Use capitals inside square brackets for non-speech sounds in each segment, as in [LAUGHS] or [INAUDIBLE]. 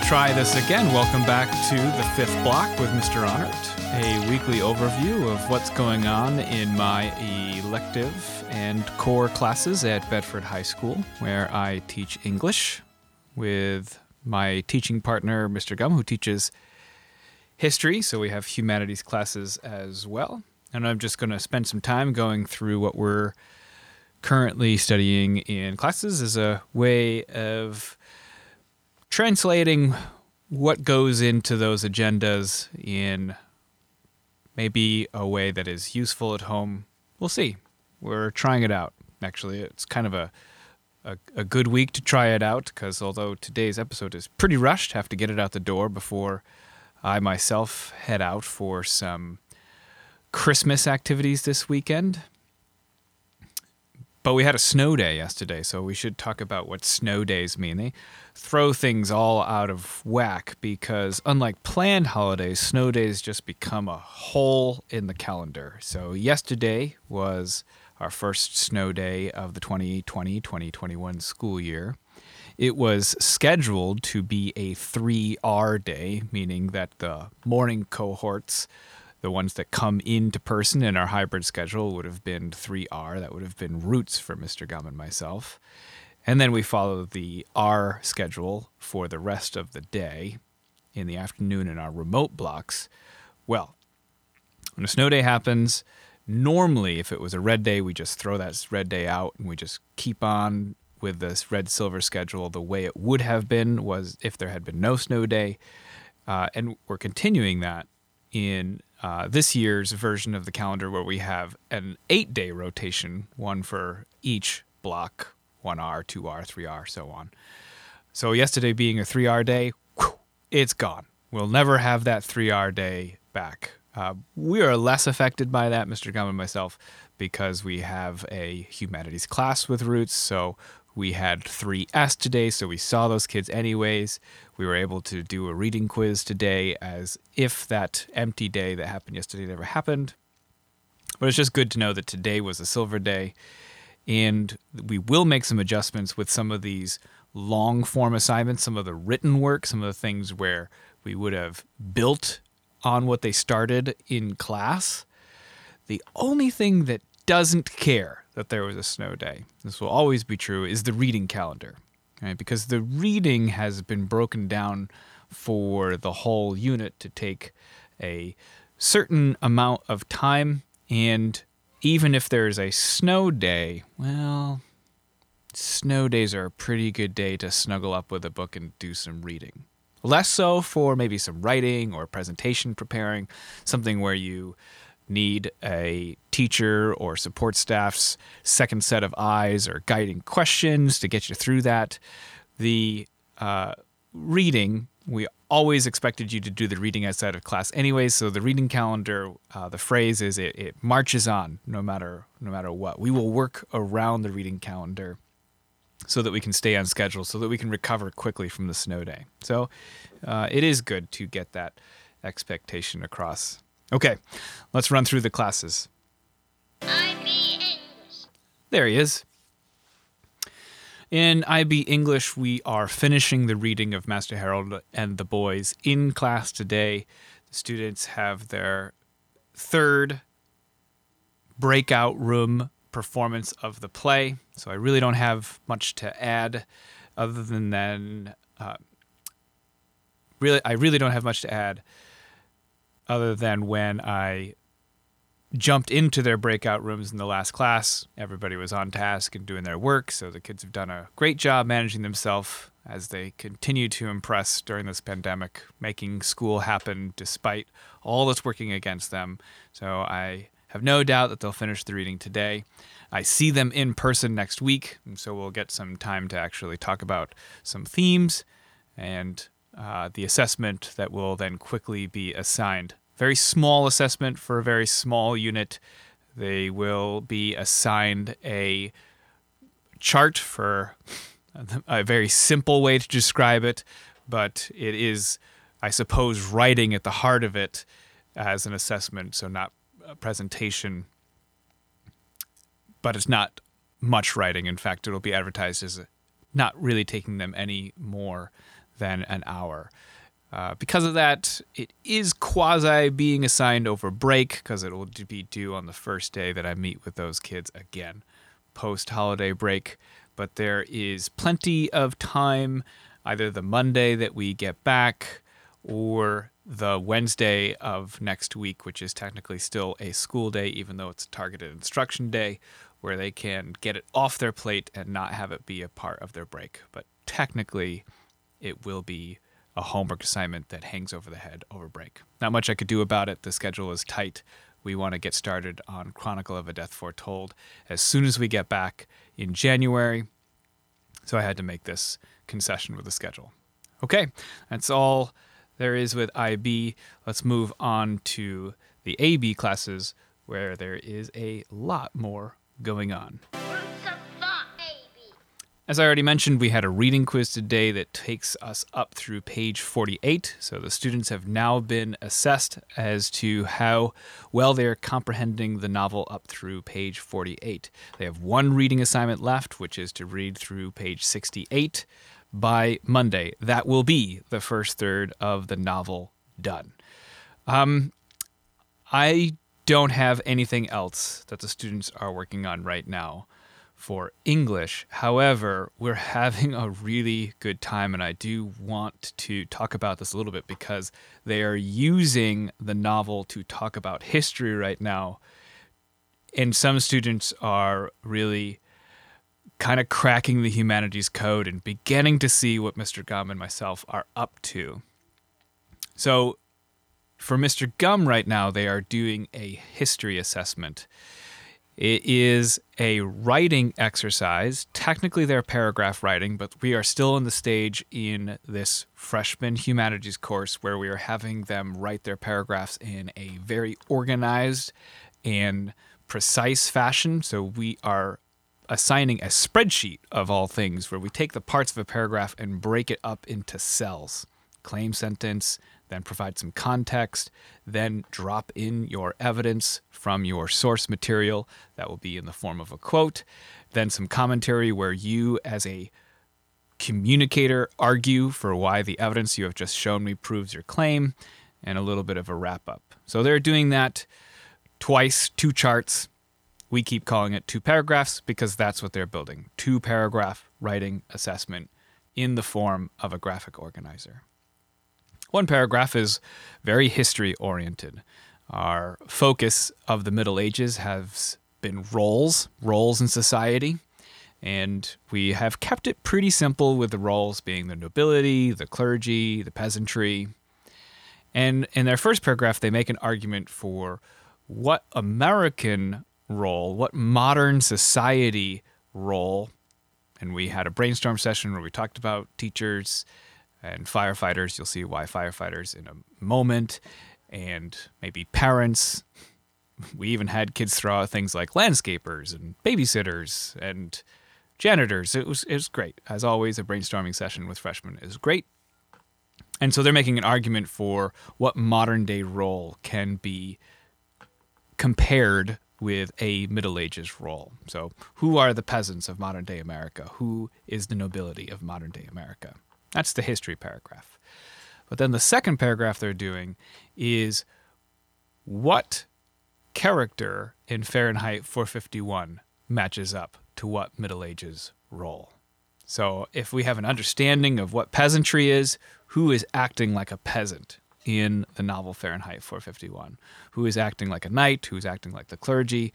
try this again. Welcome back to the fifth block with Mr. Honert, a weekly overview of what's going on in my elective and core classes at Bedford High School, where I teach English with my teaching partner, Mr. Gum, who teaches history. So we have humanities classes as well. And I'm just going to spend some time going through what we're currently studying in classes as a way of translating what goes into those agendas in maybe a way that is useful at home. We'll see. We're trying it out. Actually, it's kind of a a, a good week to try it out because although today's episode is pretty rushed, have to get it out the door before I myself head out for some Christmas activities this weekend. But we had a snow day yesterday, so we should talk about what snow days mean. They throw things all out of whack because, unlike planned holidays, snow days just become a hole in the calendar. So, yesterday was our first snow day of the 2020 2021 school year. It was scheduled to be a 3R day, meaning that the morning cohorts the ones that come into person in our hybrid schedule would have been 3R. That would have been roots for Mr. Gum and myself. And then we follow the R schedule for the rest of the day in the afternoon in our remote blocks. Well, when a snow day happens, normally if it was a red day, we just throw that red day out and we just keep on with this red silver schedule the way it would have been was if there had been no snow day. Uh, and we're continuing that in uh, this year's version of the calendar where we have an eight day rotation, one for each block 1R, 2R, 3R, so on. So, yesterday being a 3R day, whew, it's gone. We'll never have that 3R day back. Uh, we are less affected by that, Mr. Gum and myself, because we have a humanities class with roots. So we had 3S today, so we saw those kids anyways. We were able to do a reading quiz today as if that empty day that happened yesterday never happened. But it's just good to know that today was a silver day. And we will make some adjustments with some of these long form assignments, some of the written work, some of the things where we would have built on what they started in class. The only thing that doesn't care that there was a snow day, this will always be true, is the reading calendar. Right? Because the reading has been broken down for the whole unit to take a certain amount of time. And even if there's a snow day, well, snow days are a pretty good day to snuggle up with a book and do some reading. Less so for maybe some writing or presentation preparing, something where you need a teacher or support staff's second set of eyes or guiding questions to get you through that. The uh, reading, we always expected you to do the reading outside of class anyway. So the reading calendar, uh, the phrase is it, it marches on no matter no matter what. We will work around the reading calendar so that we can stay on schedule, so that we can recover quickly from the snow day. So uh, it is good to get that expectation across Okay, let's run through the classes. IB English. There he is. In IB English, we are finishing the reading of Master Harold and the Boys in class today. The students have their third breakout room performance of the play, so I really don't have much to add other than then. Uh, really, I really don't have much to add other than when I jumped into their breakout rooms in the last class. Everybody was on task and doing their work, so the kids have done a great job managing themselves as they continue to impress during this pandemic, making school happen despite all that's working against them. So I have no doubt that they'll finish the reading today. I see them in person next week, so we'll get some time to actually talk about some themes and uh, the assessment that will then quickly be assigned very small assessment for a very small unit. They will be assigned a chart for [LAUGHS] a very simple way to describe it, but it is, I suppose, writing at the heart of it as an assessment, so not a presentation. But it's not much writing. In fact, it'll be advertised as not really taking them any more than an hour. Uh, because of that, it is quasi being assigned over break because it will be due on the first day that I meet with those kids again, post holiday break. But there is plenty of time, either the Monday that we get back or the Wednesday of next week, which is technically still a school day, even though it's a targeted instruction day, where they can get it off their plate and not have it be a part of their break. But technically, it will be a homework assignment that hangs over the head over break. Not much I could do about it. The schedule is tight. We want to get started on Chronicle of a Death Foretold as soon as we get back in January. So I had to make this concession with the schedule. Okay, that's all there is with IB. Let's move on to the AB classes where there is a lot more going on. As I already mentioned, we had a reading quiz today that takes us up through page 48. So the students have now been assessed as to how well they're comprehending the novel up through page 48. They have one reading assignment left, which is to read through page 68 by Monday. That will be the first third of the novel done. Um, I don't have anything else that the students are working on right now for English. However, we're [LAUGHS] having a really good time, and I do want to talk about this a little bit because they are using the novel to talk about history right now. And some students are really kind of cracking the humanities code and beginning to see what Mr. Gum and myself are up to. So, for Mr. Gum right now, they are doing a history assessment. It is a writing exercise. Technically, they're paragraph writing, but we are still in the stage in this freshman humanities course where we are having them write their paragraphs in a very organized and precise fashion. So we are assigning a spreadsheet of all things where we take the parts of a paragraph and break it up into cells. Claim sentence, then provide some context, then drop in your evidence from your source material. That will be in the form of a quote, then some commentary where you, as a communicator, argue for why the evidence you have just shown me proves your claim, and a little bit of a wrap up. So they're doing that twice, two charts. We keep calling it two paragraphs because that's what they're building two paragraph writing assessment in the form of a graphic organizer. One paragraph is very history oriented. Our focus of the Middle Ages has been roles, roles in society, and we have kept it pretty simple with the roles being the nobility, the clergy, the peasantry. And in their first paragraph, they make an argument for what American role, what modern society role, and we had a brainstorm session where we talked about teachers and firefighters. You'll see why firefighters in a moment, and maybe parents. We even had kids throw out things like landscapers and babysitters and janitors. It was it was great. As always, a brainstorming session with freshmen is great. And so they're making an argument for what modern day role can be compared with a Middle Ages role. So, who are the peasants of modern day America? Who is the nobility of modern day America? That's the history paragraph. But then the second paragraph they're doing is what character in Fahrenheit 451 matches up to what Middle Ages role? So if we have an understanding of what peasantry is, who is acting like a peasant in the novel Fahrenheit 451? Who is acting like a knight? Who is acting like the clergy?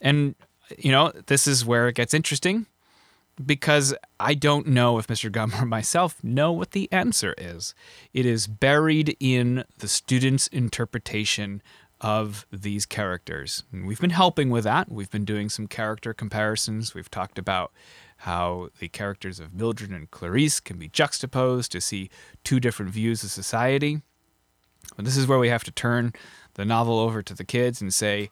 And, you know, this is where it gets interesting because I don't know if Mr. Gum or myself know what the answer is. It is buried in the student's interpretation of these characters. And we've been helping with that. We've been doing some character comparisons. We've talked about how the characters of Mildred and Clarisse can be juxtaposed to see two different views of society. But this is where we have to turn the novel over to the kids and say,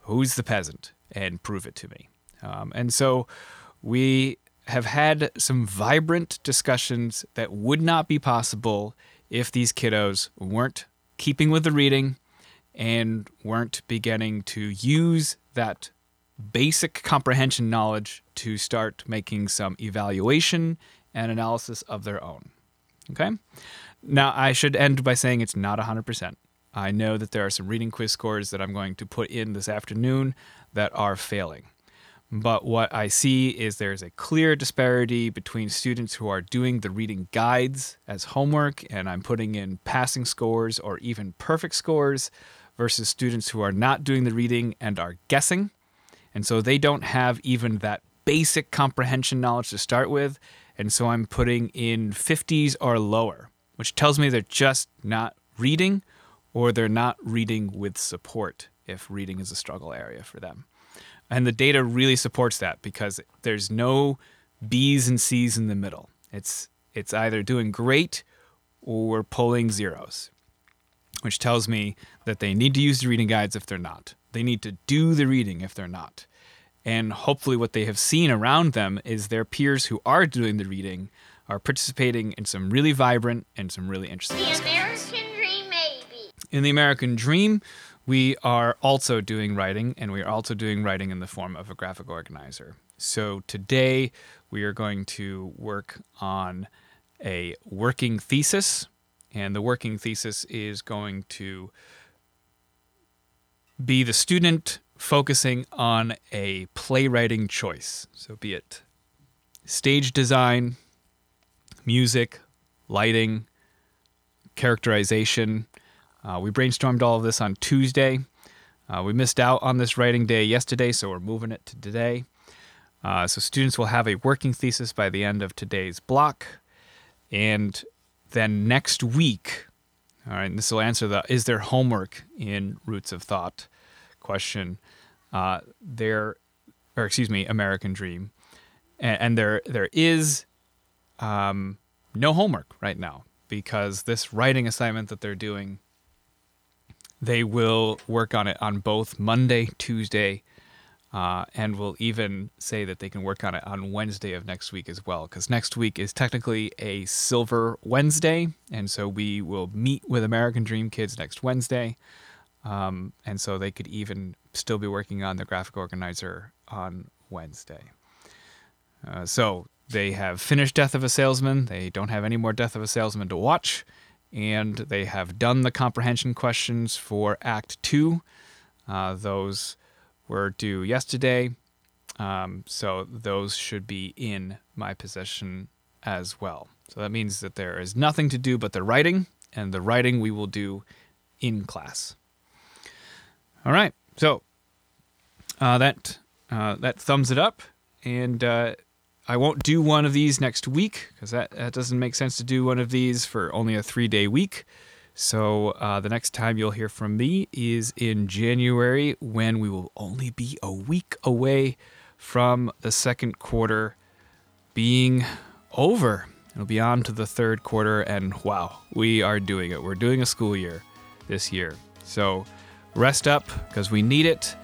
who's the peasant? And prove it to me. Um, and so we have had some vibrant discussions that would not be possible if these kiddos weren't keeping with the reading and weren't beginning to use that basic comprehension knowledge to start making some evaluation and analysis of their own. Okay. Now, I should end by saying it's not 100%. I know that there are some reading quiz scores that I'm going to put in this afternoon that are failing. But what I see is there's a clear disparity between students who are doing the reading guides as homework, and I'm putting in passing scores or even perfect scores, versus students who are not doing the reading and are guessing. And so they don't have even that basic comprehension knowledge to start with. And so I'm putting in 50s or lower, which tells me they're just not reading or they're not reading with support if reading is a struggle area for them. And the data really supports that because there's no B's and C's in the middle. It's it's either doing great or pulling zeros, which tells me that they need to use the reading guides if they're not. They need to do the reading if they're not. And hopefully, what they have seen around them is their peers who are doing the reading are participating in some really vibrant and some really interesting. The. American dream, maybe. In the American Dream, we are also doing writing, and we are also doing writing in the form of a graphic organizer. So today, we are going to work on a working thesis, and the working thesis is going to be the student focusing on a playwriting choice. So, be it stage design, music, lighting, characterization. Uh, we brainstormed all of this on Tuesday. Uh, we missed out on this writing day yesterday, so we're moving it to today. Uh, so, students will have a working thesis by the end of today's block. And then next week, all right, and this will answer the is there homework in Roots of Thought question. Uh, there, or excuse me, American Dream, and, and there there is um, no homework right now because this writing assignment that they're doing, they will work on it on both Monday, Tuesday, uh, and will even say that they can work on it on Wednesday of next week as well. Because next week is technically a Silver Wednesday, and so we will meet with American Dream Kids next Wednesday. Um, and so they could even still be working on the graphic organizer on Wednesday. Uh, so they have finished Death of a Salesman. They don't have any more Death of a Salesman to watch. And they have done the comprehension questions for Act Two. Uh, those were due yesterday. Um, so those should be in my possession as well. So that means that there is nothing to do but the writing, and the writing we will do in class. All right, so uh, that uh, that thumbs it up, and uh, I won't do one of these next week because that, that doesn't make sense to do one of these for only a three day week. So uh, the next time you'll hear from me is in January when we will only be a week away from the second quarter being over. It'll be on to the third quarter, and wow, we are doing it. We're doing a school year this year. So rest up because we need it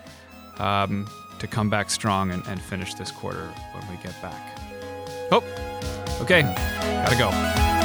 um, to come back strong and, and finish this quarter when we get back. Oh, okay, gotta go.